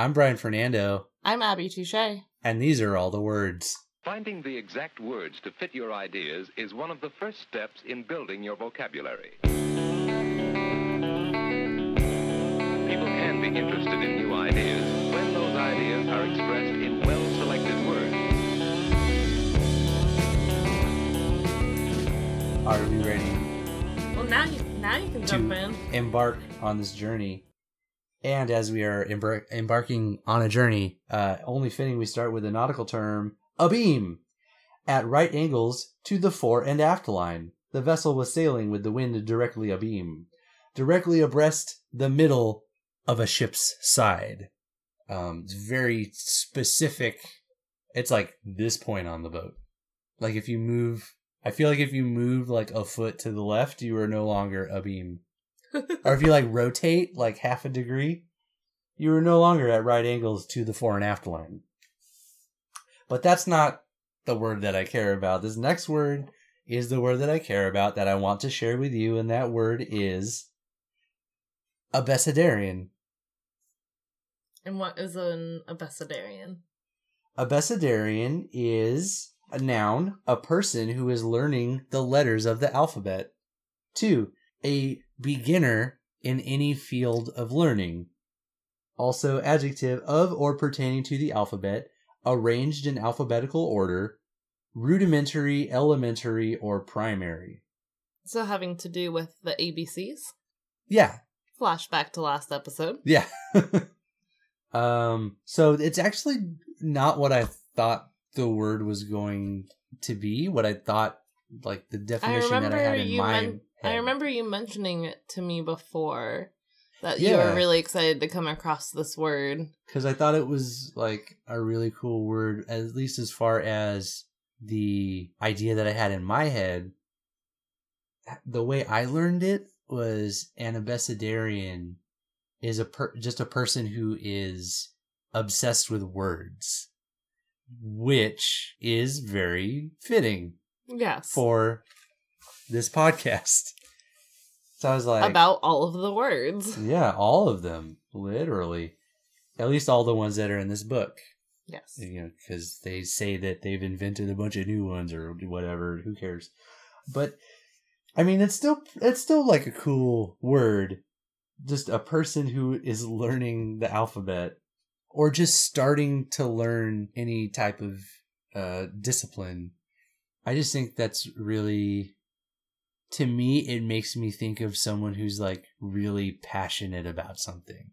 I'm Brian Fernando, I'm Abby Touche. and these are all the words. Finding the exact words to fit your ideas is one of the first steps in building your vocabulary. People can be interested in new ideas when those ideas are expressed in well selected words. Are we ready Well, now you now you can jump to in. embark on this journey? And as we are embar- embarking on a journey, uh, only fitting we start with the nautical term abeam. At right angles to the fore and aft line, the vessel was sailing with the wind directly abeam, directly abreast the middle of a ship's side. Um, it's very specific. It's like this point on the boat. Like if you move, I feel like if you move like a foot to the left, you are no longer abeam. or if you like rotate like half a degree, you are no longer at right angles to the fore and aft line. But that's not the word that I care about. This next word is the word that I care about that I want to share with you, and that word is abecedarian. And what is an abecedarian? Abecedarian is a noun, a person who is learning the letters of the alphabet. Two, a beginner in any field of learning. Also, adjective of or pertaining to the alphabet, arranged in alphabetical order, rudimentary, elementary, or primary. So having to do with the ABCs. Yeah, Flashback to last episode. Yeah. um so it's actually not what I thought the word was going to be, what I thought like the I definition that I had in you. Men- I remember you mentioning it to me before. That you were really excited to come across this word. because I thought it was like a really cool word, at least as far as the idea that I had in my head. The way I learned it was an abecedarian is a per- just a person who is obsessed with words, which is very fitting Yes. for this podcast. So I was like, about all of the words. yeah, all of them, literally. At least all the ones that are in this book. Yes. You know, because they say that they've invented a bunch of new ones or whatever. Who cares? But I mean, it's still it's still like a cool word. Just a person who is learning the alphabet, or just starting to learn any type of uh, discipline. I just think that's really to me it makes me think of someone who's like really passionate about something.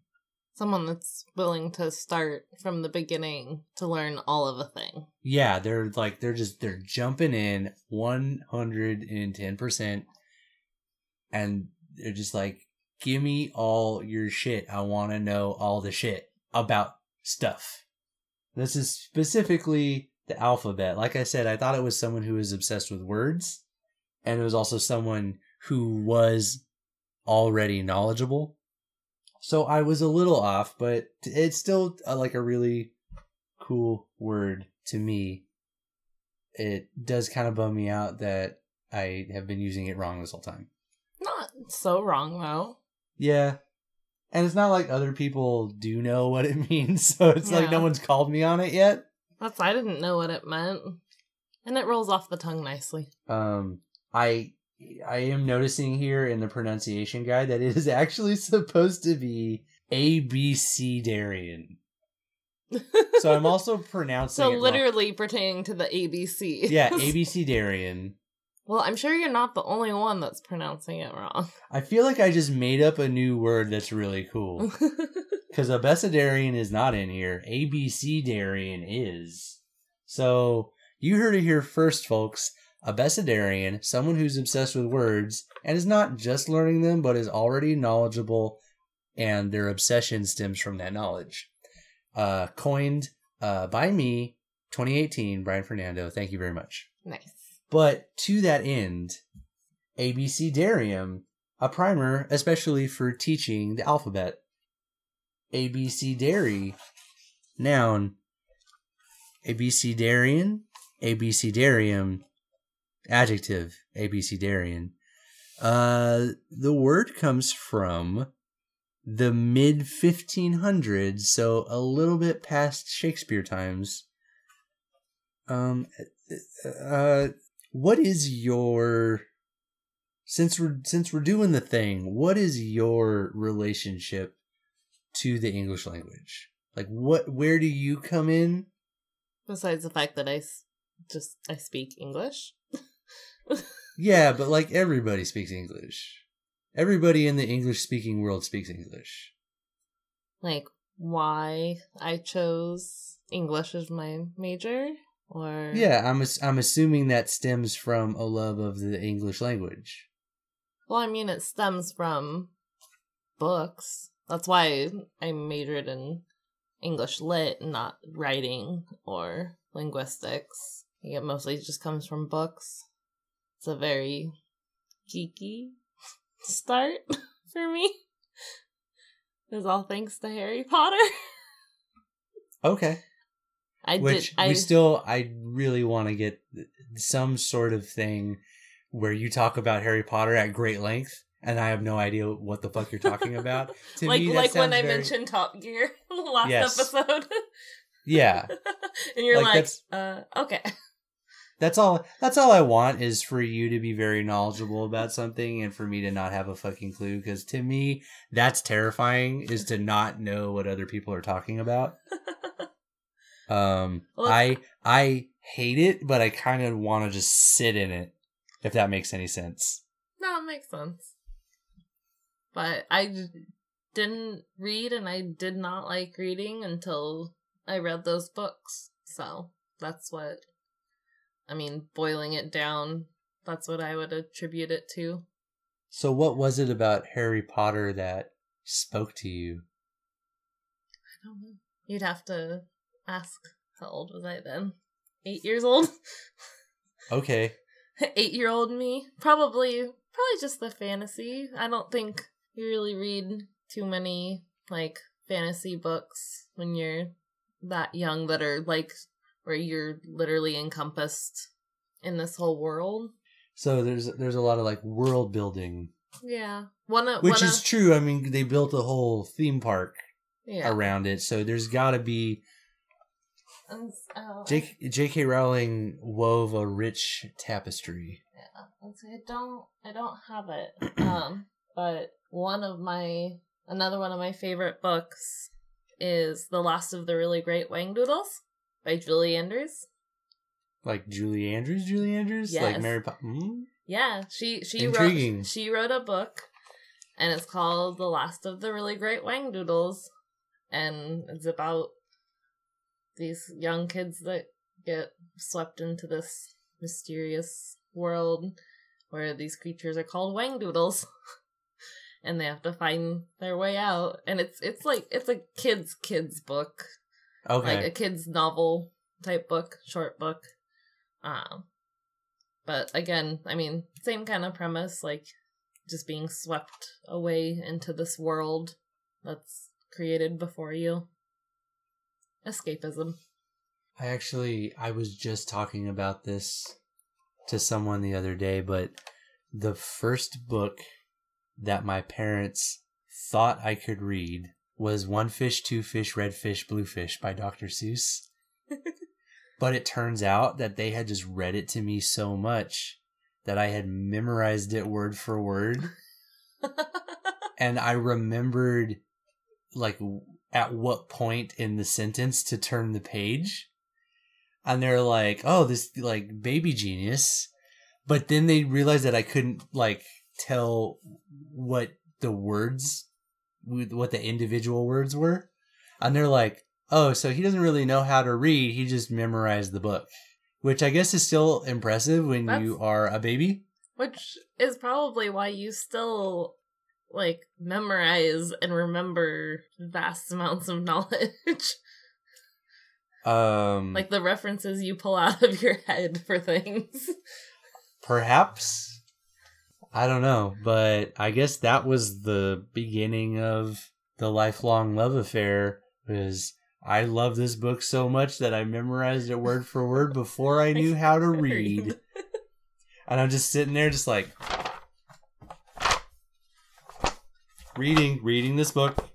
Someone that's willing to start from the beginning to learn all of a thing. Yeah, they're like they're just they're jumping in 110% and they're just like give me all your shit. I want to know all the shit about stuff. This is specifically the alphabet. Like I said, I thought it was someone who was obsessed with words and it was also someone who was already knowledgeable. So I was a little off, but it's still uh, like a really cool word to me. It does kind of bum me out that I have been using it wrong this whole time. Not so wrong though. Yeah. And it's not like other people do know what it means, so it's like no one's called me on it yet. That's I didn't know what it meant. And it rolls off the tongue nicely. Um I I am noticing here in the pronunciation guide that it is actually supposed to be ABC Darian. So I'm also pronouncing so it wrong. literally pertaining to the ABC. Yeah, ABC Darian. well, I'm sure you're not the only one that's pronouncing it wrong. I feel like I just made up a new word that's really cool. Because Abecedarian is not in here. ABC Darian is. So you heard it here first, folks. Abecedarian, someone who's obsessed with words and is not just learning them, but is already knowledgeable, and their obsession stems from that knowledge. Uh, coined uh, by me, 2018, Brian Fernando. Thank you very much. nice. But to that end, ABC Darium, a primer especially for teaching the alphabet. ABC Dairy, noun. ABC Darian, ABC Darium, adjective. ABC Darian. Uh, the word comes from the mid 1500s, so a little bit past Shakespeare times. Um, uh, what is your since we're since we're doing the thing? What is your relationship to the English language? Like, what? Where do you come in? Besides the fact that I just I speak English. Yeah, but like everybody speaks English. Everybody in the English speaking world speaks English. like why I chose English as my major or Yeah, I'm I'm assuming that stems from a love of the English language. Well, I mean it stems from books. That's why I majored in English lit, not writing or linguistics. I think it mostly just comes from books. It's a very geeky start for me. It was all thanks to Harry Potter. Okay. I Which did. I we still I really want to get some sort of thing where you talk about Harry Potter at great length and I have no idea what the fuck you're talking about. To like me, like when I very- mentioned Top Gear last Yes. episode, Yeah. and you're Like, like, uh, okay. That's all that's all I want is for you to be very knowledgeable about something and for me to not have a fucking clue cuz to me that's terrifying is to not know what other people are talking about. Um Well, I I hate it but I kind of want to just sit in it if that makes any sense. No, it makes sense. But I didn't read and I did not like reading until I read those books. So that's what, I mean, boiling it down, that's what I would attribute it to. So what was it about Harry Potter that spoke to you? I don't know. You'd have to ask how old was I then? Eight years old? Okay. Eight year old me? Probably, probably just the fantasy. I don't think you really read too many, like, fantasy books when you're that young that are, like, where you're literally encompassed in this whole world. So there's there's a lot of like world building, Yeah. One of, which one is of, true. I mean, they built a whole theme park yeah. around it, so there's got to be J- J.K. Rowling wove a rich tapestry. Yeah. I don't, I don't have it. Um, but one of my, another one of my favorite books is The Last of the Really Great Whangdoodles by Julie Andrews. Like Julie Andrews, Julie Andrews, like Mary Poppins. Hmm? Yeah, she she Intriguing. wrote she wrote a book, and it's called The Last of the Really Great Whangdoodles, and it's about these young kids that get swept into this mysterious world where these creatures are called Whangdoodles, and they have to find their way out. And it's it's like it's a kids kids book, Okay, like a kids novel type book, short book. Um, but again, I mean, same kind of premise, like just being swept away into this world that's created before you. Escapism. I actually I was just talking about this to someone the other day, but the first book that my parents thought I could read was One Fish, Two Fish, Red Fish, Blue Fish by Dr. Seuss. but it turns out that they had just read it to me so much that I had memorized it word for word and I remembered like at what point in the sentence to turn the page. And they're like, "Oh, this like baby genius." But then they realized that I couldn't like tell what the words what the individual words were. And they're like, "Oh, so he doesn't really know how to read, he just memorized the book." Which I guess is still impressive when you are a baby. Which is probably why you still like memorize and remember vast amounts of knowledge. Um like the references you pull out of your head for things. Perhaps. I don't know, but I guess that was the beginning of the lifelong love affair was I love this book so much that I memorized it word for word before I knew how to read. And I'm just sitting there just like reading reading this book.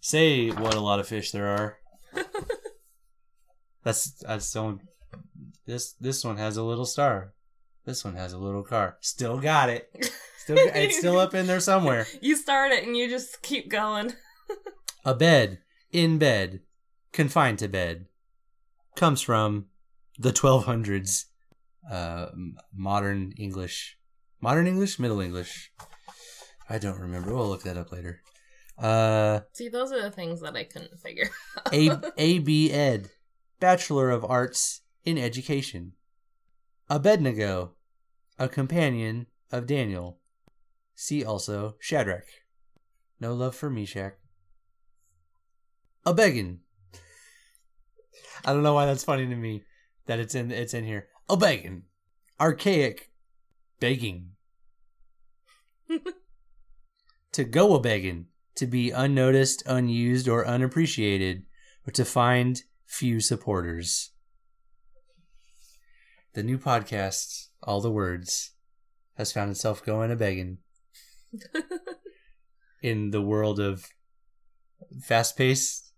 Say what a lot of fish there are. That's that's the only, this this one has a little star. This one has a little car. Still got it. Still it's still up in there somewhere. You start it and you just keep going. A bed in bed, confined to bed, comes from the 1200s. Uh, modern English, modern English, Middle English. I don't remember. We'll look that up later. Uh, See, those are the things that I couldn't figure. A A B Ed, Bachelor of Arts in Education. Abednego, a companion of Daniel. See also Shadrach. No love for Meshach. A beggin. I don't know why that's funny to me that it's in it's in here. A beggin. Archaic. Begging. to go a begging. To be unnoticed, unused, or unappreciated, or to find few supporters. The new podcast, All the Words, has found itself going a begging in the world of fast paced,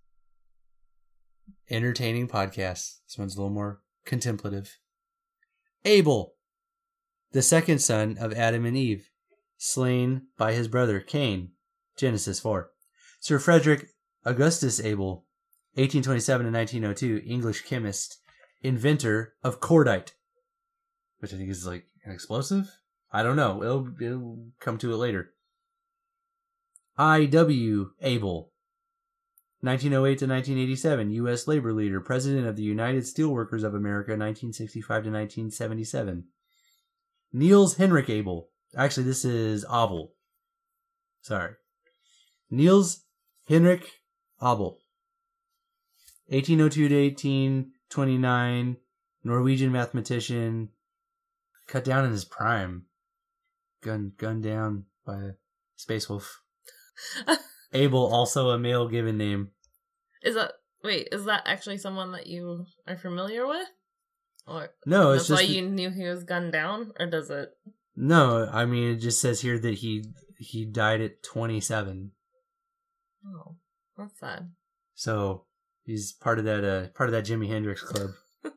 entertaining podcasts. This one's a little more contemplative. Abel, the second son of Adam and Eve, slain by his brother Cain. Genesis 4. Sir Frederick Augustus Abel, 1827 to 1902, English chemist, inventor of cordite, which I think is like an explosive. I don't know. It'll, it'll come to it later. I.W. Abel, 1908 to 1987, U.S. labor leader, president of the United Steelworkers of America, 1965 to 1977. Niels Henrik Abel. Actually, this is Abel. Sorry. Niels Henrik Abel. 1802 to 1829, Norwegian mathematician, cut down in his prime. Gunned, gunned down by a space wolf. Abel, also a male given name. Is that wait? Is that actually someone that you are familiar with, or No, it's that's why you knew he was gunned down, or does it? no. I mean, it just says here that he he died at 27. Oh, that's sad. So he's part of that uh part of that Jimi Hendrix club.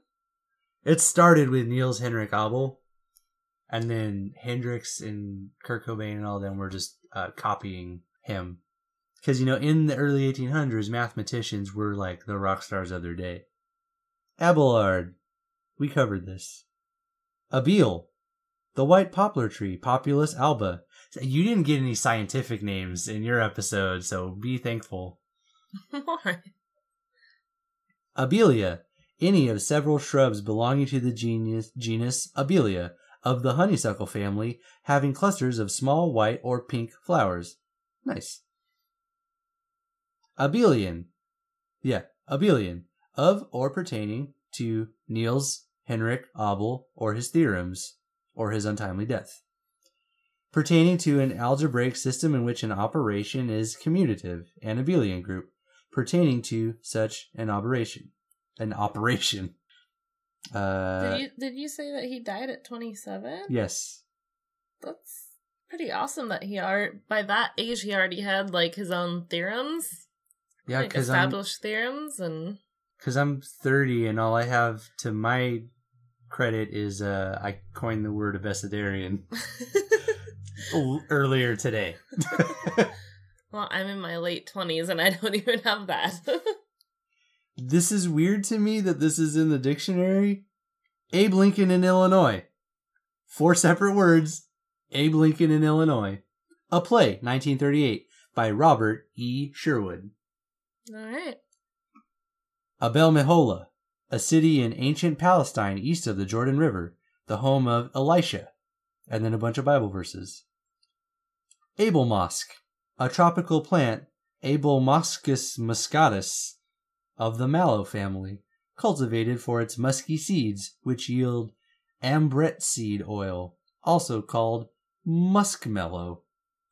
it started with Niels Henrik Abel, and then Hendrix and Kurt Cobain and all them were just uh, copying him. Because you know, in the early 1800s, mathematicians were like the rock stars of their day. Abelard, we covered this. Abele, the white poplar tree, Populus alba. You didn't get any scientific names in your episode, so be thankful. Why? Abelia, any of several shrubs belonging to the genus, genus Abelia of the honeysuckle family, having clusters of small white or pink flowers. Nice. Abelian, yeah, Abelian, of or pertaining to Niels Henrik Abel or his theorems, or his untimely death. Pertaining to an algebraic system in which an operation is commutative, an abelian group pertaining to such an operation. An operation. Uh, did you did you say that he died at twenty seven? yes. That's pretty awesome that he are by that age he already had like his own theorems. Yeah, like because I'm established theorems and because I'm 30 and all I have to my credit is uh I coined the word abecedarian earlier today. well, I'm in my late twenties and I don't even have that. This is weird to me that this is in the dictionary. Abe Lincoln in Illinois. Four separate words. Abe Lincoln in Illinois. A play, 1938, by Robert E. Sherwood. All right. Abel Meholah, a city in ancient Palestine east of the Jordan River, the home of Elisha, and then a bunch of Bible verses. Abelmosk, a tropical plant, Abelmoschus muscatus, of the mallow family, cultivated for its musky seeds, which yield ambrette seed oil, also called muskmallow,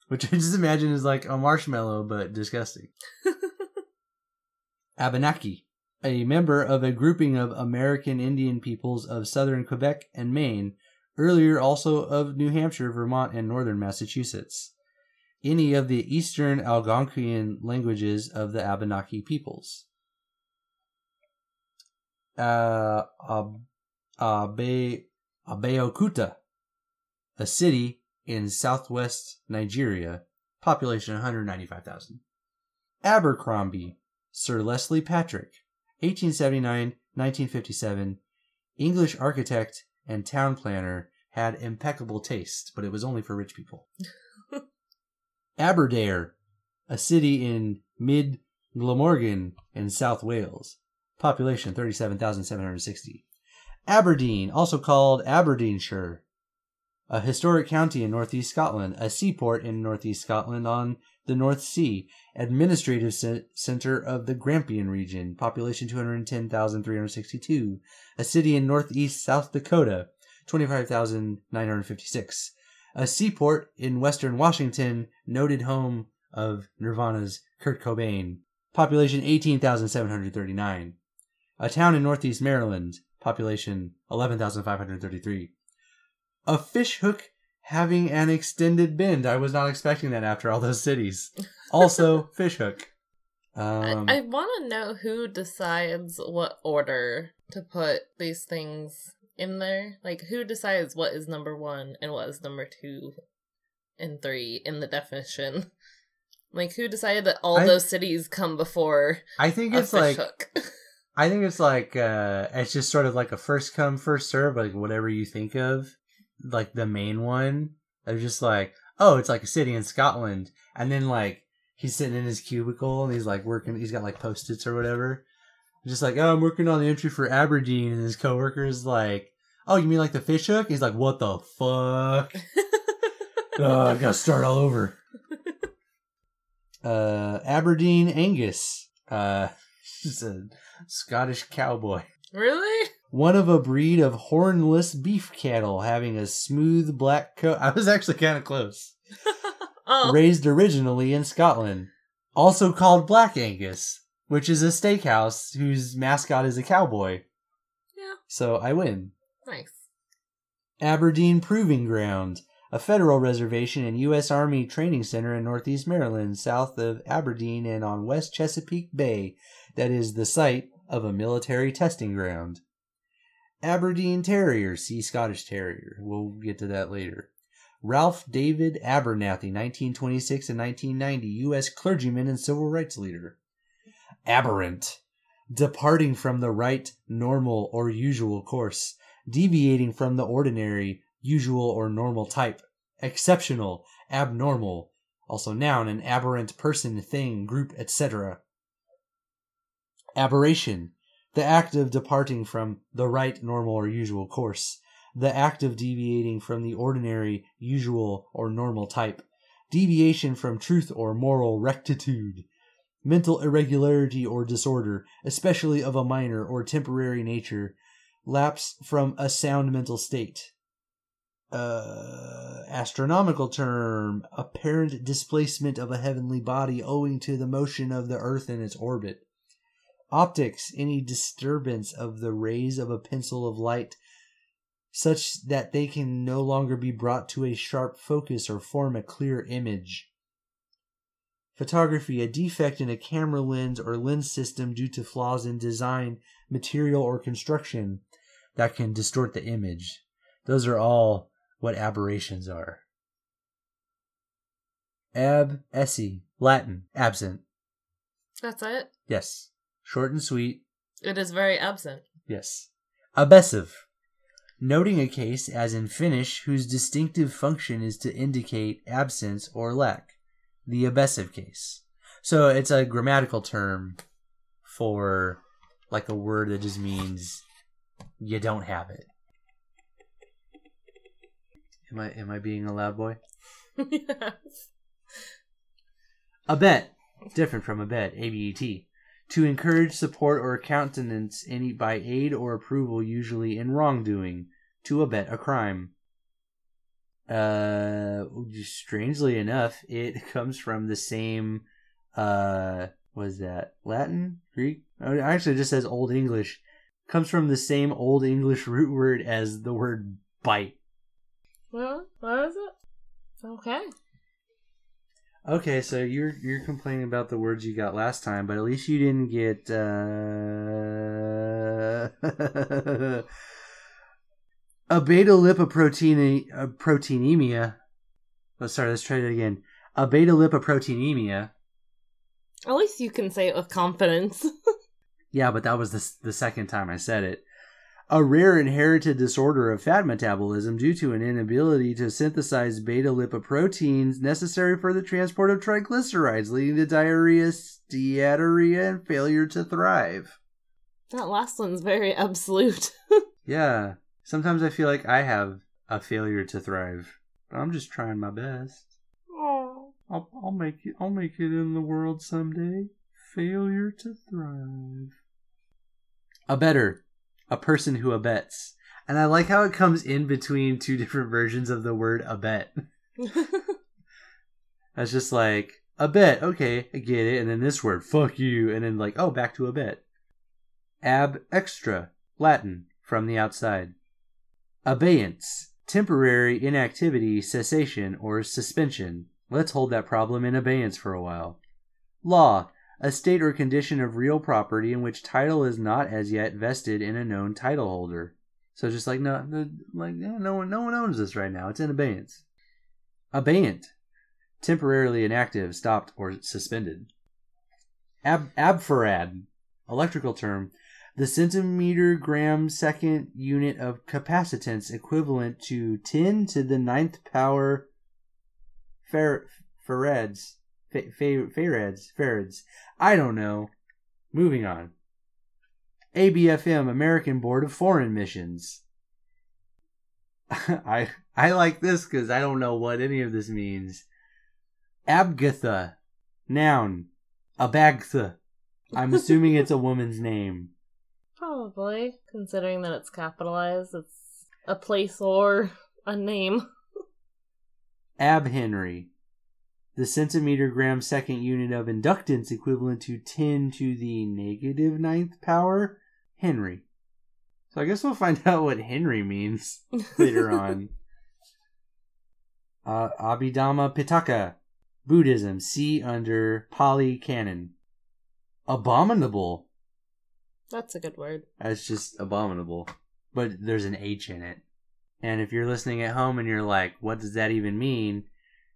which I just imagine is like a marshmallow but disgusting. Abenaki, a member of a grouping of American Indian peoples of southern Quebec and Maine, earlier also of New Hampshire, Vermont, and northern Massachusetts. any of the Eastern Algonquian languages of the Abenaki peoples. Uh, Ab- Abe, Abeokuta, a city in southwest Nigeria, population 195,000. Abercrombie, Sir Leslie Patrick, 1879-1957, English architect and town planner, had impeccable taste, but it was only for rich people. Aberdare, a city in mid Glamorgan in South Wales, population 37,760. Aberdeen, also called Aberdeenshire, a historic county in northeast Scotland, a seaport in northeast Scotland on the North Sea, administrative ce- center of the Grampian region, population 210,362, a city in northeast South Dakota, 25,956, a seaport in western Washington, noted home of Nirvana's Kurt Cobain, population 18,739, a town in northeast Maryland, population 11,533 a fish hook having an extended bend. I was not expecting that after all those cities. Also, fish hook. Um, I, I want to know who decides what order to put these things in there. Like, who decides what is number one and what is number two and three in the definition? Like, who decided that all I- those cities come before I think a it's fish like hook? I think it's like uh it's just sort of like a first come first serve, like whatever you think of, like the main one. They're just like, oh, it's like a city in Scotland, and then like he's sitting in his cubicle and he's like working. He's got like post its or whatever. Just like, oh, I'm working on the entry for Aberdeen, and his coworker's like, oh, you mean like the fish hook? He's like, what the fuck? oh, I gotta start all over. Uh, Aberdeen Angus. Uh, he's a Scottish cowboy. really? One of a breed of hornless beef cattle having a smooth black coat. I was actually kind of close. oh, Raised originally in Scotland. Also called Black Angus, which is a steakhouse whose mascot is a cowboy. Yeah. So I win. nice. Aberdeen Proving Ground, a federal reservation and U.S. Army training center in northeast Maryland, south of Aberdeen and on West Chesapeake Bay, that is the site of a military testing ground. Aberdeen Terrier, see Scottish Terrier. We'll get to that later. Ralph David Abernathy, 1926 and 1990, U.S. clergyman and civil rights leader. Aberrant, departing from the right, normal, or usual course deviating from the ordinary, usual, or normal type. Exceptional, abnormal, also noun, an aberrant person, thing, group, etc. Aberration, the act of departing from the right, normal, or usual course. The act of deviating from the ordinary, usual, or normal type. Deviation from truth or moral rectitude. Mental irregularity or disorder, especially of a minor or temporary nature, lapse from a sound mental state. Uh, astronomical term, apparent displacement of a heavenly body owing to the motion of the earth in its orbit. Optics, any disturbance of the rays of a pencil of light such that they can no longer be brought to a sharp focus or form a clear image. Photography, a defect in a camera lens or lens system due to flaws in design, material, or construction that can distort the image. Those are all what aberrations are. Ab esse, Latin, absent. That's it. Yes. Short and sweet. It is very absent. Yes. Abessive. Noting a case as in Finnish whose distinctive function is to indicate absence or lack. The abessive case. So it's a grammatical term for like a word that just means you don't have it. Am I am I being a loud boy? yes. A bet, different from a bet, A B E T. To encourage support or countenance any by aid or approval, usually in wrongdoing. To abet a crime. Uh, strangely enough, it comes from the same. Uh, was that Latin, Greek? Oh, it actually just says Old English. Comes from the same Old English root word as the word bite. Well, what is it? Okay. Okay, so you're you're complaining about the words you got last time, but at least you didn't get uh a beta lipoprotein uh, proteinemia. Oh, sorry, let's try that again. A beta lipoproteinemia. At least you can say it with confidence. Yeah, but that was the the second time I said it. A rare inherited disorder of fat metabolism due to an inability to synthesize beta lipoproteins necessary for the transport of triglycerides, leading to diarrhea, steatorrhea, and failure to thrive. that last one's very absolute. Yeah, sometimes I feel like I have a failure to thrive, but I'm just trying my best. I'll, I'll make it. I'll make it in the world someday. Failure to thrive. A better, a person who abets, and I like how it comes in between two different versions of the word abet. That's just like a bet. Okay, I get it. And then this word, fuck you, and then like, oh, back to a bet. Ab extra, Latin, from the outside. Abeyance, temporary inactivity, cessation, or suspension. Let's hold that problem in abeyance for a while. Law, a state or condition of real property in which title is not as yet vested in a known title holder. So just like no, like no one, no one owns this right now. It's in abeyance. Abeyant, temporarily inactive, stopped, or suspended. Ab abfarad, electrical term, the centimeter gram second unit of capacitance equivalent to 10 to the ninth power fer- farads. Fa- fa- farads. Farads. I don't know. Moving on. ABFM, American Board of Foreign Missions. I I like this because I don't know what any of this means. Abgatha, noun. Abagtha. I'm assuming it's a woman's name. Probably, considering that it's capitalized, it's a place or a name. Abhenry. The centimeter gram second unit of inductance equivalent to 10 to the negative ninth power. Henry. So I guess we'll find out what Henry means later on. Uh, Abhidhamma Pitaka. Buddhism. See under Pali Canon. Abominable. That's a good word. That's just abominable. But there's an H in it. And if you're listening at home and you're like, what does that even mean?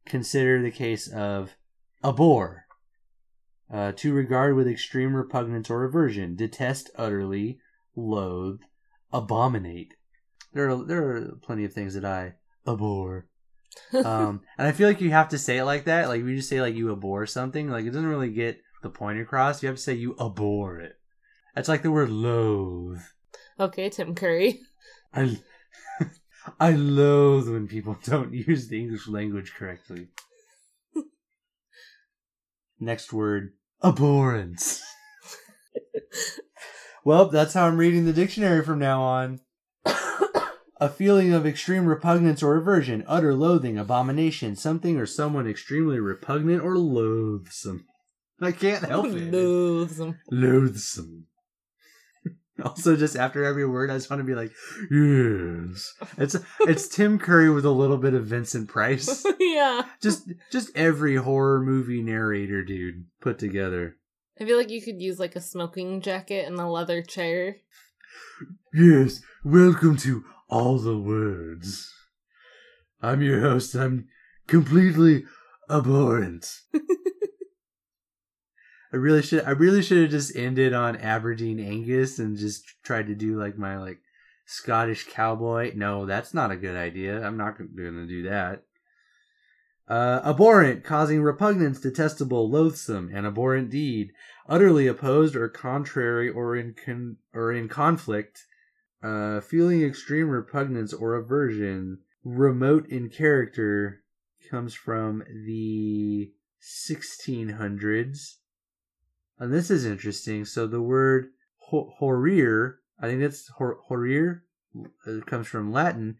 Consider the case of abhor. Uh, to regard with extreme repugnance or aversion, detest utterly, loathe, abominate. There are there are plenty of things that I abhor. Um, and I feel like you have to say it like that. Like if you just say like you abhor something, like it doesn't really get the point across. You have to say you abhor it. That's like the word loathe. okay, Tim Curry. I I loathe when people don't use the English language correctly. Next word, abhorrence. well, that's how I'm reading the dictionary from now on. A feeling of extreme repugnance or aversion, utter loathing, abomination, something or someone extremely repugnant or loathsome. I can't help it. Loathsome. Loathsome. Also, just after every word, I just want to be like, yes. It's it's Tim Curry with a little bit of Vincent Price. yeah. Just just every horror movie narrator dude put together. I feel like you could use like a smoking jacket and a leather chair. Yes, welcome to All the Words. I'm your host. I'm completely abhorrent. I really should. I really should have just ended on Aberdeen Angus and just tried to do like my like Scottish cowboy. No, that's not a good idea. I'm not going to do that. Uh, abhorrent, causing repugnance, detestable, loathsome, an abhorrent deed, utterly opposed or contrary or in con- or in conflict, uh, feeling extreme repugnance or aversion, remote in character, comes from the 1600s. And this is interesting. So the word ho- horir, I think that's hor- horir, uh, it comes from Latin,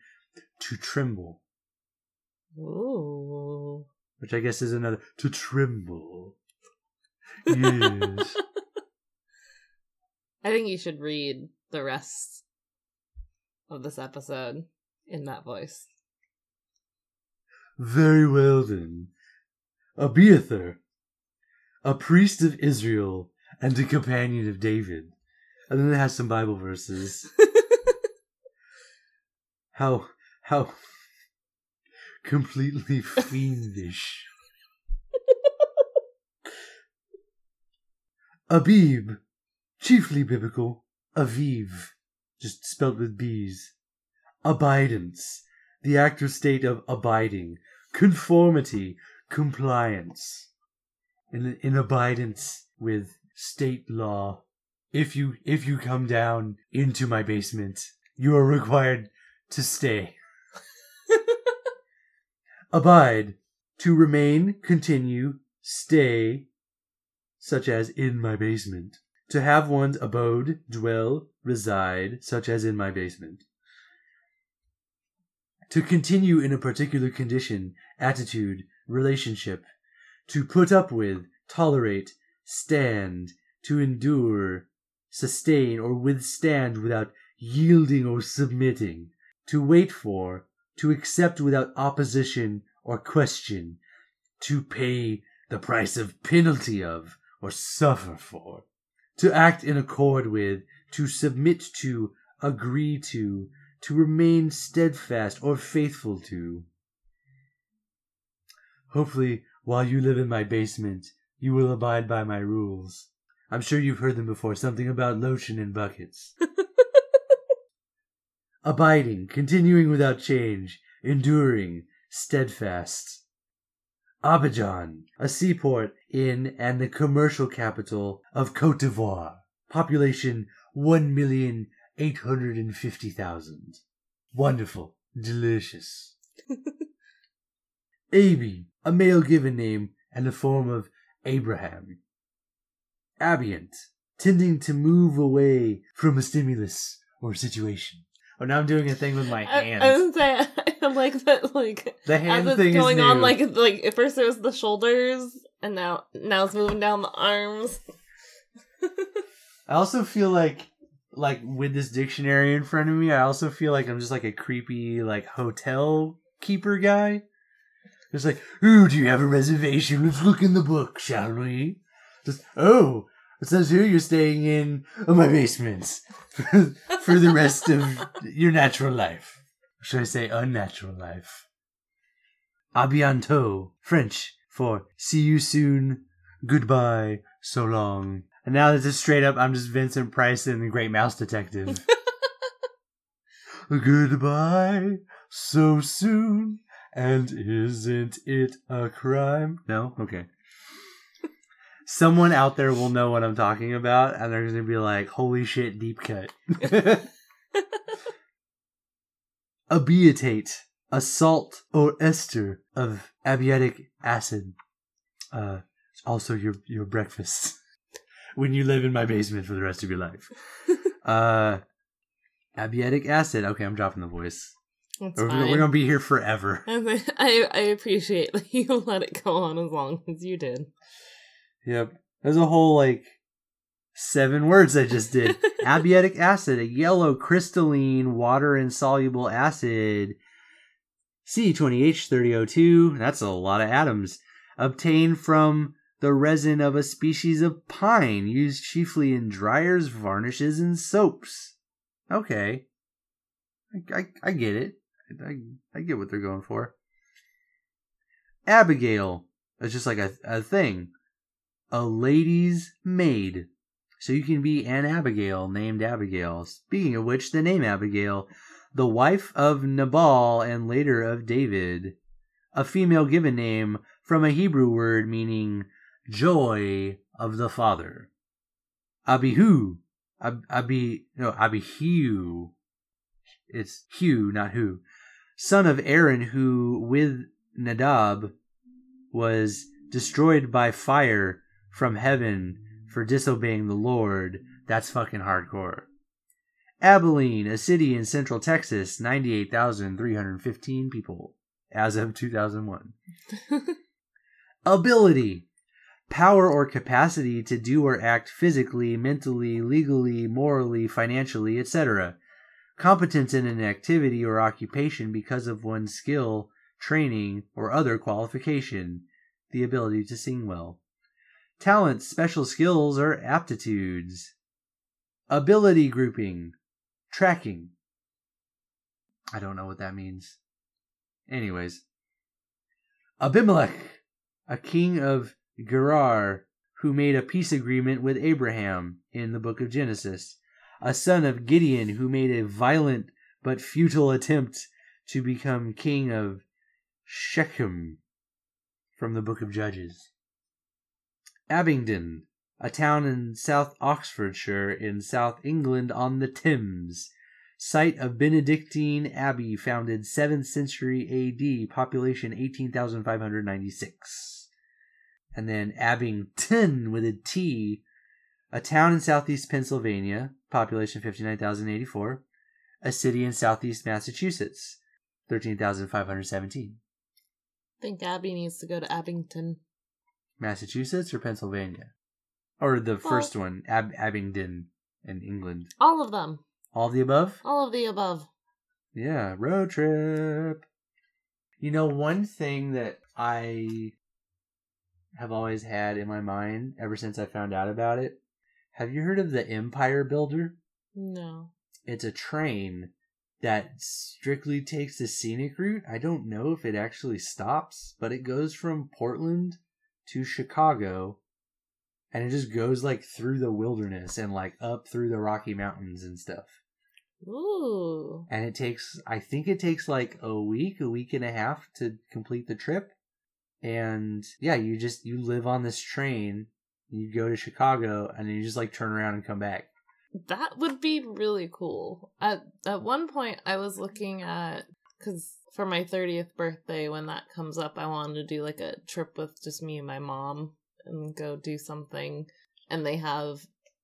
to tremble, Ooh. which I guess is another to tremble. Yes. I think you should read the rest of this episode in that voice. Very well then. Abiathar, a priest of Israel and a companion of David. And then it has some Bible verses. how how completely fiendish. Abib, chiefly biblical. Aviv, just spelt with B's. Abidance, the active state of abiding. Conformity, compliance. In, in abidance with state law. If you if you come down into my basement, you are required to stay. Abide, to remain, continue, stay, such as in my basement. To have one's abode, dwell, reside, such as in my basement. To continue in a particular condition, attitude, relationship. To put up with, tolerate, stand, to endure, sustain, or withstand without yielding or submitting. To wait for, to accept without opposition or question. To pay the price of penalty of, or suffer for. To act in accord with, to submit to, agree to, to remain steadfast or faithful to. Hopefully, while you live in my basement, you will abide by my rules. I'm sure you've heard them before, something about lotion in buckets. Abiding, continuing without change, enduring, steadfast. Abidjan, a seaport in and the commercial capital of Cote d'Ivoire. Population 1,850,000. Wonderful. Delicious. Abi, a male given name and the form of Abraham. Abient, tending to move away from a stimulus or situation. Oh, now I'm doing a thing with my hands. I was say I like that like the as hand it's thing going on like like at first it was the shoulders and now now it's moving down the arms. I also feel like like with this dictionary in front of me, I also feel like I'm just like a creepy like hotel keeper guy. Just like, ooh, do you have a reservation? Let's look in the book, shall we? Just oh, it says here you're staying in oh, my basement for, for the rest of your natural life. Or should I say unnatural life? A bientôt, French for see you soon, goodbye, so long. And now this is straight up, I'm just Vincent Price in The Great Mouse Detective. Goodbye, so soon, and isn't it a crime? No? Okay. Someone out there will know what I'm talking about, and they're gonna be like, holy shit, deep cut. Abietate, a salt or ester of abietic acid. Uh, also your, your breakfast. when you live in my basement for the rest of your life. uh, abietic acid. Okay, I'm dropping the voice. That's We're, fine. we're gonna be here forever. I, I I appreciate that you let it go on as long as you did. Yep. There's a whole like seven words I just did. Abietic acid, a yellow crystalline water insoluble acid. C20H30O2, that's a lot of atoms. Obtained from the resin of a species of pine, used chiefly in dryers, varnishes, and soaps. Okay. I, I, I get it. I, I get what they're going for. Abigail. It's just like a, a thing. A lady's maid. So you can be an Abigail named Abigail. Speaking of which, the name Abigail, the wife of Nabal and later of David. A female given name from a Hebrew word meaning joy of the father. Abihu. Ab, Abi, no, Abihu. It's Hugh, not who. Son of Aaron, who with Nadab was destroyed by fire from heaven for disobeying the Lord. That's fucking hardcore. Abilene, a city in central Texas, 98,315 people as of 2001. Ability. Power or capacity to do or act physically, mentally, legally, morally, financially, etc. Competence in an activity or occupation because of one's skill, training, or other qualification. the ability to sing well. Talents, special skills, or aptitudes. Ability grouping. Tracking. I don't know what that means. Anyways. Abimelech, a king of Gerar, who made a peace agreement with Abraham in the book of Genesis. A son of Gideon, who made a violent but futile attempt to become king of Shechem from the book of Judges. Abingdon, a town in South Oxfordshire in South England on the Thames, site of Benedictine Abbey, founded 7th century AD, population 18,596. And then Abington with a T, a town in southeast Pennsylvania, population 59,084, a city in southeast Massachusetts, 13,517. I think Abby needs to go to Abington. Massachusetts or Pennsylvania? Or the first one, Ab- Abingdon in England. All of them. All of the above? All of the above. Yeah, road trip. You know, one thing that I have always had in my mind ever since I found out about it. Have you heard of the Empire Builder? No. It's a train that strictly takes the scenic route. I don't know if it actually stops, but it goes from Portland to Chicago and it just goes like through the wilderness and like up through the Rocky Mountains and stuff. Ooh. And it takes, I think it takes like a week, a week and a half to complete the trip. And yeah, you just, you live on this train, you go to Chicago, and you just like turn around and come back. That would be really cool. At at one point, I was looking at because for my thirtieth birthday, when that comes up, I wanted to do like a trip with just me and my mom and go do something. And they have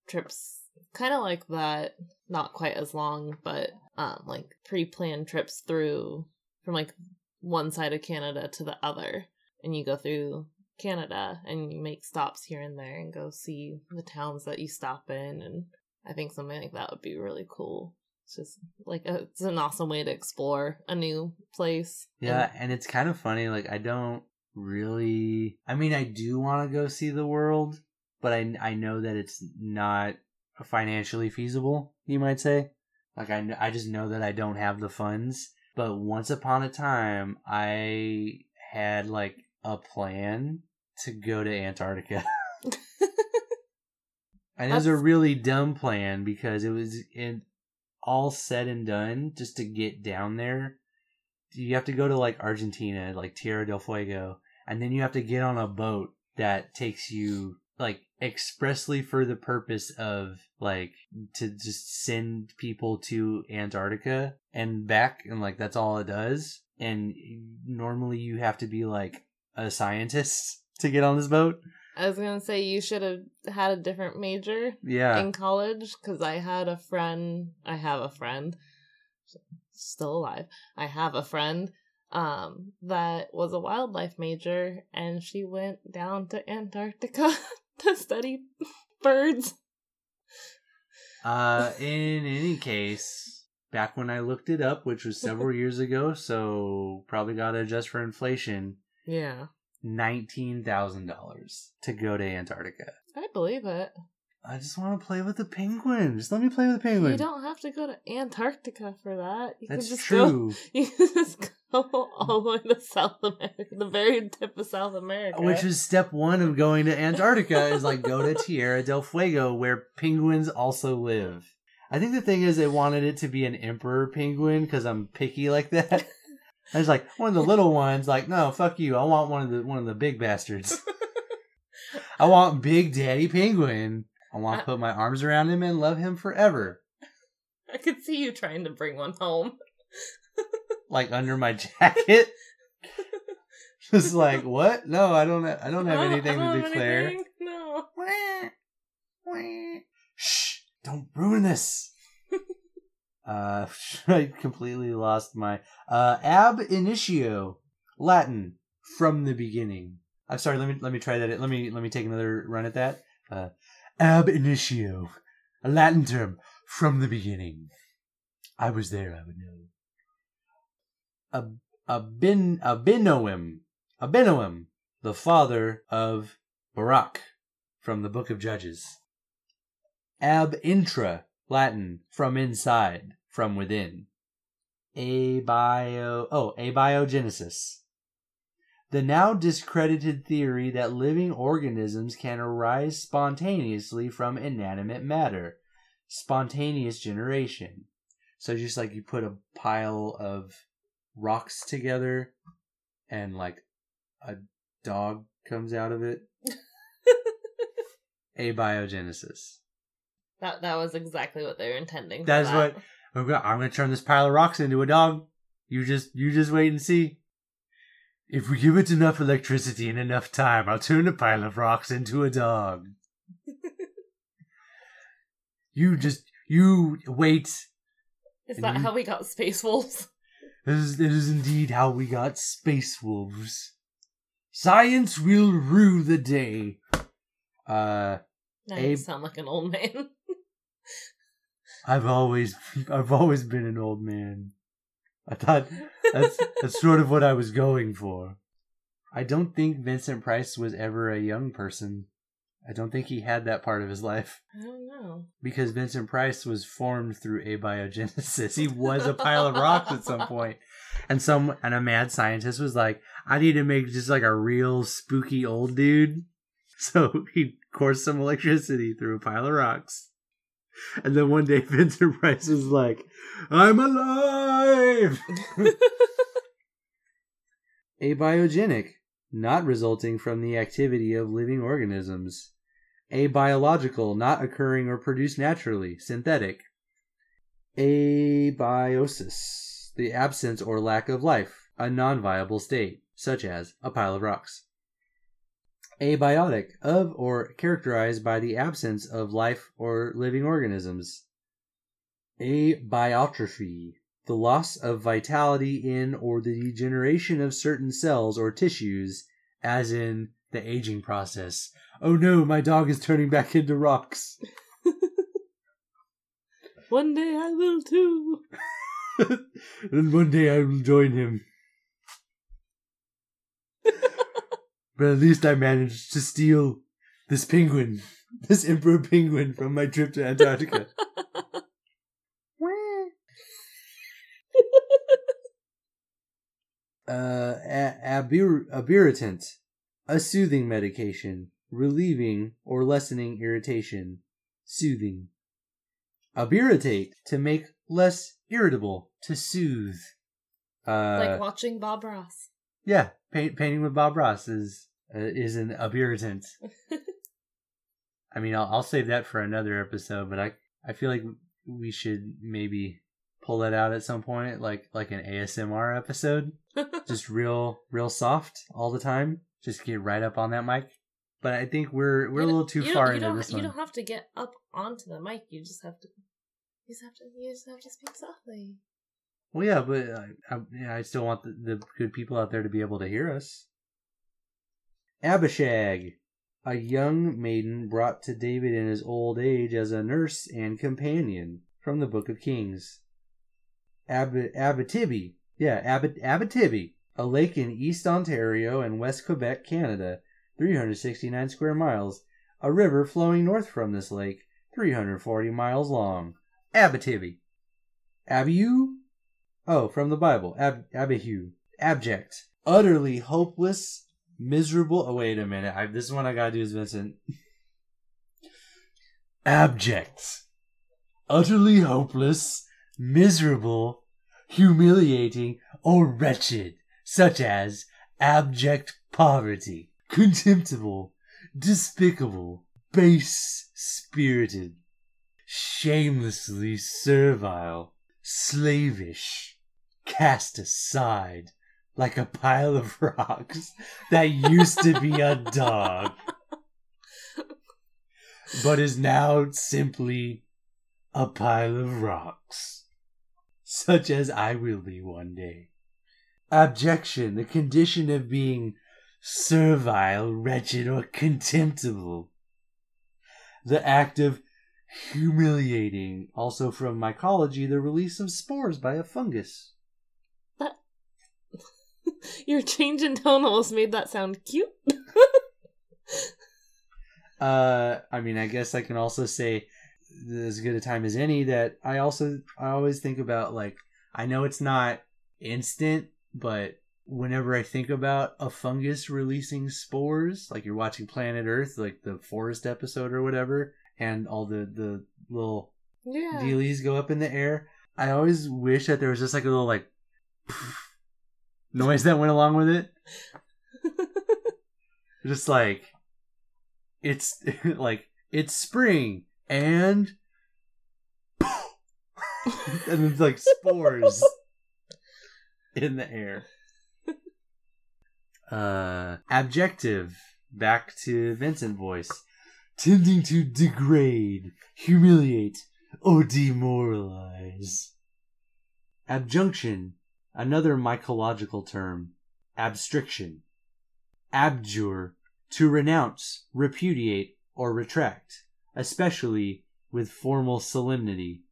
trips kind of like that, not quite as long, but um, like pre-planned trips through from like one side of Canada to the other, and you go through Canada and you make stops here and there and go see the towns that you stop in and I think something like that would be really cool. It's just like a, it's an awesome way to explore a new place. Yeah, and it's kind of funny. Like, I don't really. I mean, I do want to go see the world, but I I know that it's not financially feasible. You might say. Like, I I just know that I don't have the funds. But once upon a time, I had like a plan to go to Antarctica. And it was a really dumb plan because it was in all said and done just to get down there. You have to go to like Argentina, like Tierra del Fuego, and then you have to get on a boat that takes you like expressly for the purpose of like to just send people to Antarctica and back and like that's all it does. And normally you have to be like a scientist to get on this boat. I was gonna say you should have had a different major Yeah. in college because I had a friend. I have a friend, still alive. I have a friend um that was a wildlife major, and she went down to Antarctica to study birds. Uh, in any case, back when I looked it up, which was several years ago, so probably got to adjust for inflation, Yeah, nineteen thousand dollars to go to Antarctica. I believe it. I just want to play with the penguin. Just let me play with the penguin. You don't have to go to Antarctica for that. You That's can just Go, true. you can just go all the way to South America, the very tip of South America. Which is step one of going to Antarctica is like go to Tierra del Fuego where penguins also live. I think the thing is they wanted it to be an emperor penguin because I'm picky like that. I was like one of the little ones. Like no, fuck you. I want one of the one of the big bastards. I want Big Daddy Penguin. I want to put my arms around him and love him forever, I could see you trying to bring one home. like under my jacket. Just like what? No, I don't. I don't have anything don't to have declare. anything. No. Shh! Don't ruin this. Uh, I completely lost my uh ab initio, Latin from the beginning. I'm sorry. Let me let me try that. Let me let me take another run at that. Uh, ab initio, a Latin term from the beginning. I was there. I would know. A a bin a binoem the father of Barak from the book of Judges. Ab intra, Latin, from inside, from within. Abio, oh, abiogenesis. The now discredited theory that living organisms can arise spontaneously from inanimate matter. Spontaneous generation. So just like you put a pile of rocks together and like a dog comes out of it. Abiogenesis. That that was exactly what they were intending. That's that. what I'm gonna, I'm gonna turn this pile of rocks into a dog. You just you just wait and see. If we give it enough electricity and enough time, I'll turn a pile of rocks into a dog. you just you wait. Is that you- how we got space wolves? This is, this is indeed how we got space wolves. Science will rue the day. Uh, Now Abe- you sound like an old man. I've always I've always been an old man. I thought that's that's sort of what I was going for. I don't think Vincent Price was ever a young person. I don't think he had that part of his life I don't know. because Vincent Price was formed through abiogenesis. He was a pile of rocks at some point. And some and a mad scientist was like, I need to make just like a real spooky old dude. So he coursed some electricity through a pile of rocks. And then one day Vincent Price was like, I'm alive! Abiogenic, not resulting from the activity of living organisms. Abiological, not occurring or produced naturally, synthetic. Abiosis, the absence or lack of life, a non viable state, such as a pile of rocks. Abiotic, of or characterized by the absence of life or living organisms. Abiotrophy, the loss of vitality in or the degeneration of certain cells or tissues, as in the aging process. Oh no, my dog is turning back into rocks. One day I will too. and one day I will join him. But at least I managed to steal this penguin, this emperor penguin from my trip to Antarctica. uh, a- abir- abirritant, a soothing medication, relieving or lessening irritation, soothing. Abirritate, to make less irritable, to soothe. Uh, like watching Bob Ross. Yeah, paint, painting with Bob Ross is uh, is an abirritant. I mean, I'll, I'll save that for another episode, but I I feel like we should maybe pull that out at some point, like like an ASMR episode, just real real soft all the time. Just get right up on that mic. But I think we're we're a little too far into you don't, You don't have to get up onto the mic. You just have to. You just have to. You just have to speak softly. Well, yeah, but I, I, I still want the, the good people out there to be able to hear us. Abishag, a young maiden brought to David in his old age as a nurse and companion, from the Book of Kings. Ab- Abitibi, yeah, Ab- Abitibi, a lake in East Ontario and West Quebec, Canada, 369 square miles. A river flowing north from this lake, 340 miles long. Abitibi. Abiu? Oh, from the Bible. Ab- Abihu. Abject. Utterly hopeless, miserable. Oh, wait a minute. I, this is one I gotta do is Vincent. Abject. Utterly hopeless, miserable, humiliating, or wretched, such as abject poverty, contemptible, despicable, base spirited, shamelessly servile, slavish, cast aside like a pile of rocks that used to be a dog, but is now simply a pile of rocks, such as I will be one day. Abjection, the condition of being servile, wretched, or contemptible. The act of humiliating. Also from mycology, the release of spores by a fungus. Your change in tone almost made that sound cute. Uh, I mean, I guess I can also say as good a time as any that I also I always think about like I know it's not instant, but whenever I think about a fungus releasing spores, like you're watching Planet Earth, like the forest episode or whatever, and all the the little Yeah. dealies go up in the air. I always wish that there was just like a little like noise that went along with it. Just like it's like it's spring and and it's like spores in the air. Uh adjective back to Vincent voice. Tending to degrade, humiliate, or demoralize. Abjunction, another mycological term. Abstriction. Abjure, to renounce, repudiate, or retract, especially with formal solemnity.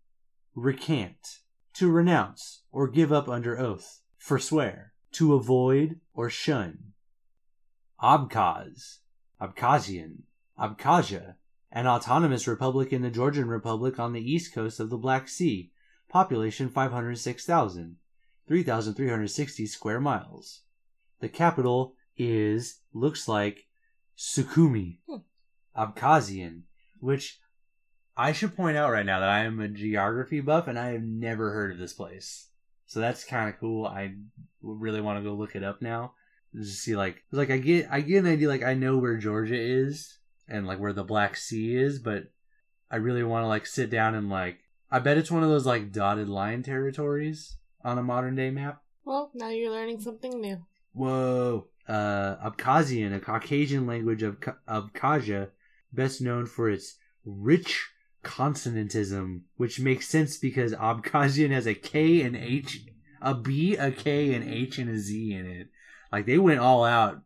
Recant, to renounce, or give up under oath. Forswear, to avoid or shun. Abkhaz, Abkhazian, Abkhazia, an autonomous republic in the Georgian Republic on the east coast of the Black Sea, population 506,000, 3,360 square miles. The capital is, looks like, Sukhumi, Hmm. Abkhazian, which I should point out right now that I am a geography buff and I have never heard of this place. So that's kind of cool. I really want to go look it up now. Just see like like I get I get an idea like I know where Georgia is and like where the Black Sea is, but I really want to like sit down and like I bet it's one of those like dotted line territories on a modern day map. well, now you're learning something new. Whoa. Uh, Abkhazian, a Caucasian language of Abkhazia, best known for its rich consonantism, which makes sense because Abkhazian has a K and H, a B, a K, an H, and a Z in it. Like they went all out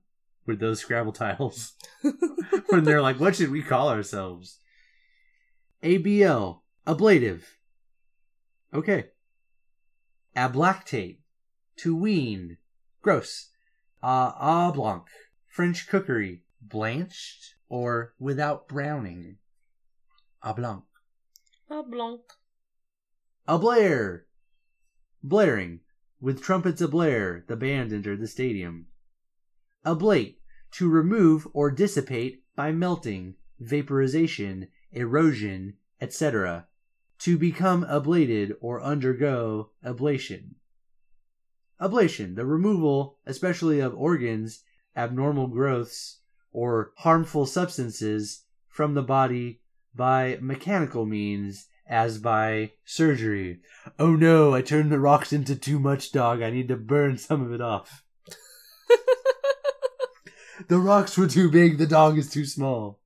with those Scrabble tiles when they're like, "What should we call ourselves?" ABL, ablative. Okay. Ablactate, to wean. Gross. Uh, ah blanc, French cookery, blanched or without browning. A blanc. A blanc. A blare, blaring, with trumpets a blare, the band entered the stadium. Ablate, to remove or dissipate by melting, vaporization, erosion, etc. To become ablated or undergo ablation. Ablation, the removal, especially of organs, abnormal growths, or harmful substances from the body by mechanical means, as by surgery. Oh no, I turned the rocks into too much, dog. I need to burn some of it off. the rocks were too big, the dog is too small.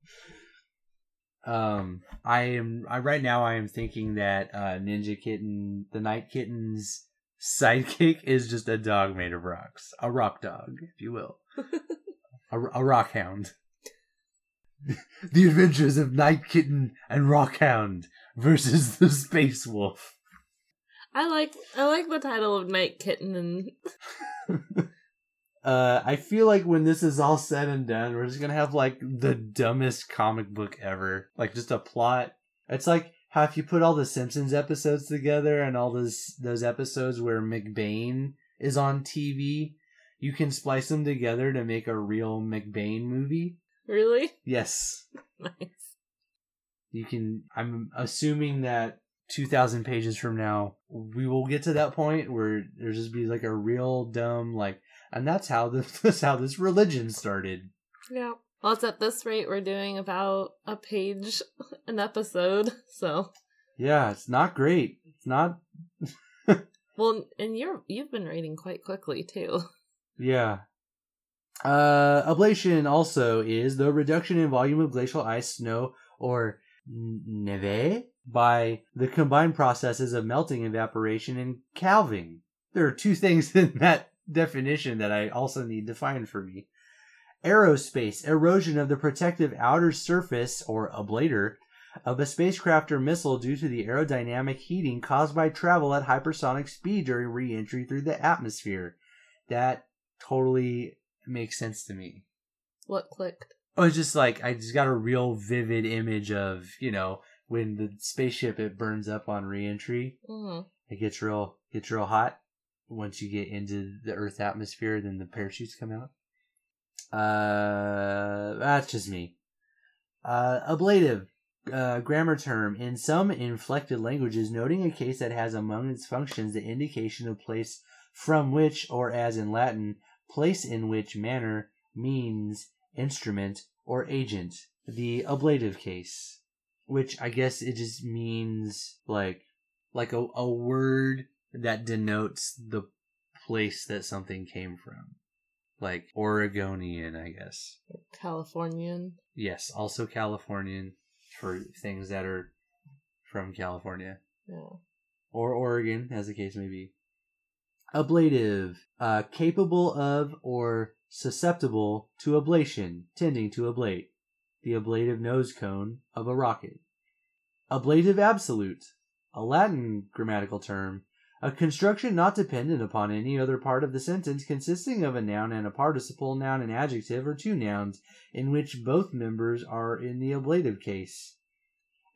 Um, I am. I right now. I am thinking that uh, Ninja Kitten, the Night Kitten's sidekick, is just a dog made of rocks, a rock dog, if you will, a, a rock hound. the Adventures of Night Kitten and Rock Hound versus the Space Wolf. I like I like the title of Night Kitten and Uh, I feel like when this is all said and done, we're just gonna have like the dumbest comic book ever. Like just a plot. It's like how if you put all the Simpsons episodes together and all those those episodes where McBain is on TV, you can splice them together to make a real McBain movie. really Yes, nice. you can. I'm assuming that 2,000 pages from now, we will get to that point where there's just be like a real dumb like, and that's how this that's how this religion started. Yeah. Well, it's at this rate we're doing about a page an episode. So, Yeah, it's not great. It's not. well, and you're you've been reading quite quickly too. Yeah. Uh, ablation also is the reduction in volume of glacial ice, snow, or neve by the combined processes of melting, evaporation, and calving. There are two things in that definition that I also need to find for me. Aerospace, erosion of the protective outer surface, or ablator, of a spacecraft or missile due to the aerodynamic heating caused by travel at hypersonic speed during re entry through the atmosphere. That totally makes sense to me. What clicked? Oh, it's just like I just got a real vivid image of you know when the spaceship it burns up on reentry. Mm. It gets real gets real hot once you get into the Earth atmosphere. Then the parachutes come out. Uh, that's just me. Uh, ablative, uh, grammar term in some inflected languages, noting a case that has among its functions the indication of place from which, or as in Latin, place in which manner means instrument or agent. The ablative case, which I guess it just means like like a, a word that denotes the place that something came from. Like Oregonian, I guess. Californian. Yes, also Californian for things that are from California Yeah. or Oregon, as the case may be. Ablative, uh, capable of or susceptible to ablation, tending to ablate. The ablative nose cone of a rocket. Ablative absolute, a Latin grammatical term, a construction not dependent upon any other part of the sentence, consisting of a noun and a participle, noun and adjective, or two nouns, in which both members are in the ablative case.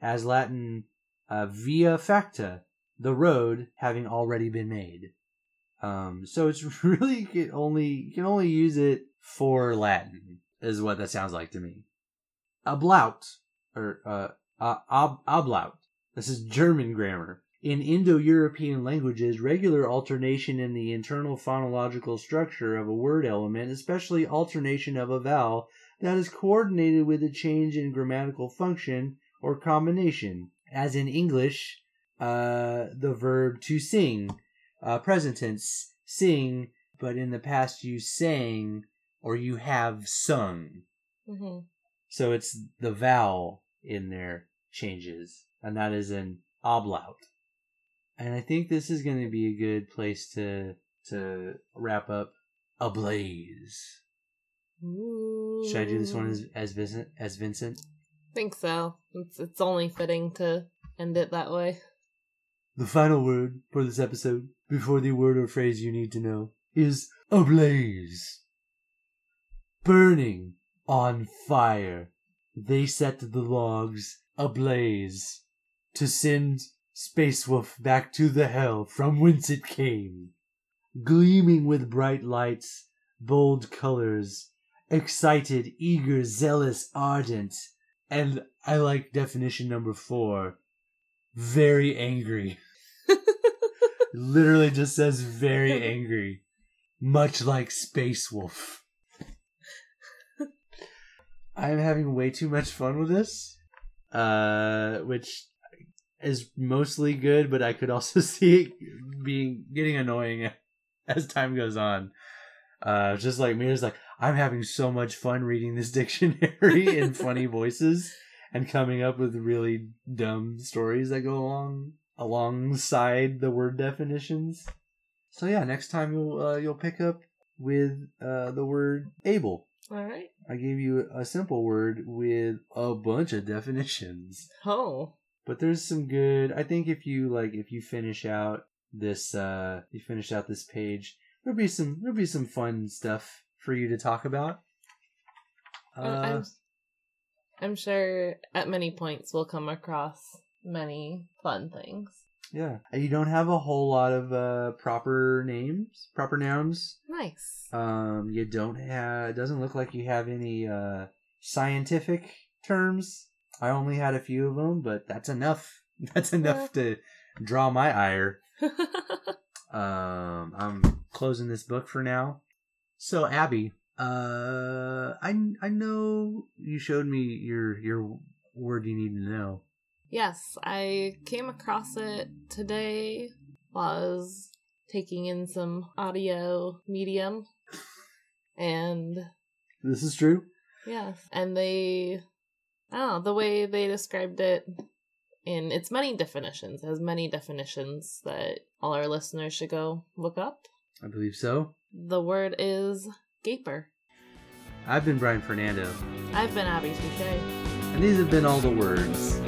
As Latin uh, via facta, the road having already been made. Um, so it's really can only you can only use it for Latin is what that sounds like to me. Ablaut or uh, uh ob, ablaut. This is German grammar. In Indo-European languages, regular alternation in the internal phonological structure of a word element, especially alternation of a vowel, that is coordinated with a change in grammatical function or combination, as in English, uh, the verb to sing, uh, present tense, sing, but in the past you sang or you have sung. hmm So it's the vowel in there changes, and that is an ablaut. And I think this is going to be a good place to to wrap up. Ablaze. Should I do this one as as Vincent? As Vincent? think so. It's it's only fitting to end it that way. The final word for this episode, before the word or phrase you need to know, is ablaze. Burning on fire. They set the logs ablaze to send Space Wolf back to the hell from whence it came. Gleaming with bright lights, bold colors, excited, eager, zealous, ardent, and I like definition number four, very angry. Literally just says very angry. Much like Space Wolf. I'm having way too much fun with this. Uh which is mostly good, but I could also see it being getting annoying as time goes on. Uh just like me, it's like I'm having so much fun reading this dictionary in funny voices and coming up with really dumb stories that go along alongside the word definitions. So yeah, next time you'll uh, you'll pick up with uh, the word able. All right. I gave you a simple word with a bunch of definitions. Oh. But there's some good I think if you like if you finish out this uh you finish out this page, there'll be some there'll be some fun stuff for you to talk about. Uh, Uh, I'm, I'm sure at many points we'll come across many fun things. yeah. You don't have a whole lot of uh proper names, proper nouns. Nice. Um you don't have it doesn't look like you have any uh scientific terms. I only had a few of them, but that's enough. That's enough to draw my ire. Um, I'm closing this book for now. So Abby, uh, I I know you showed me your your word you need to know. yes, I came across it today while I was taking in some audio medium. And This is true. Yes, and they, oh, the way they described it in its many definitions, it has many definitions that all our listeners should go look up. I believe so. The word is gaper. I've been Brian Fernando, I've been Abby Touche. and these have been all the words.